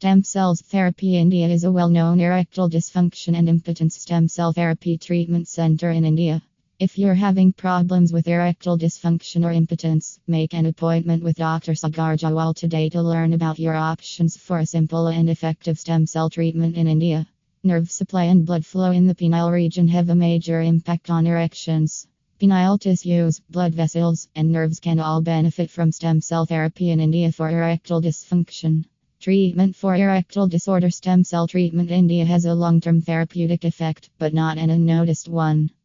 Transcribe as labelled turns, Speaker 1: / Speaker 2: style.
Speaker 1: Stem cells therapy India is a well known erectile dysfunction and impotence stem cell therapy treatment center in India. If you're having problems with erectile dysfunction or impotence, make an appointment with Dr. Sagar Jawal today to learn about your options for a simple and effective stem cell treatment in India. Nerve supply and blood flow in the penile region have a major impact on erections. Penile tissues, blood vessels, and nerves can all benefit from stem cell therapy in India for erectile dysfunction. Treatment for erectile disorder stem cell treatment India has a long term therapeutic effect, but not an unnoticed one.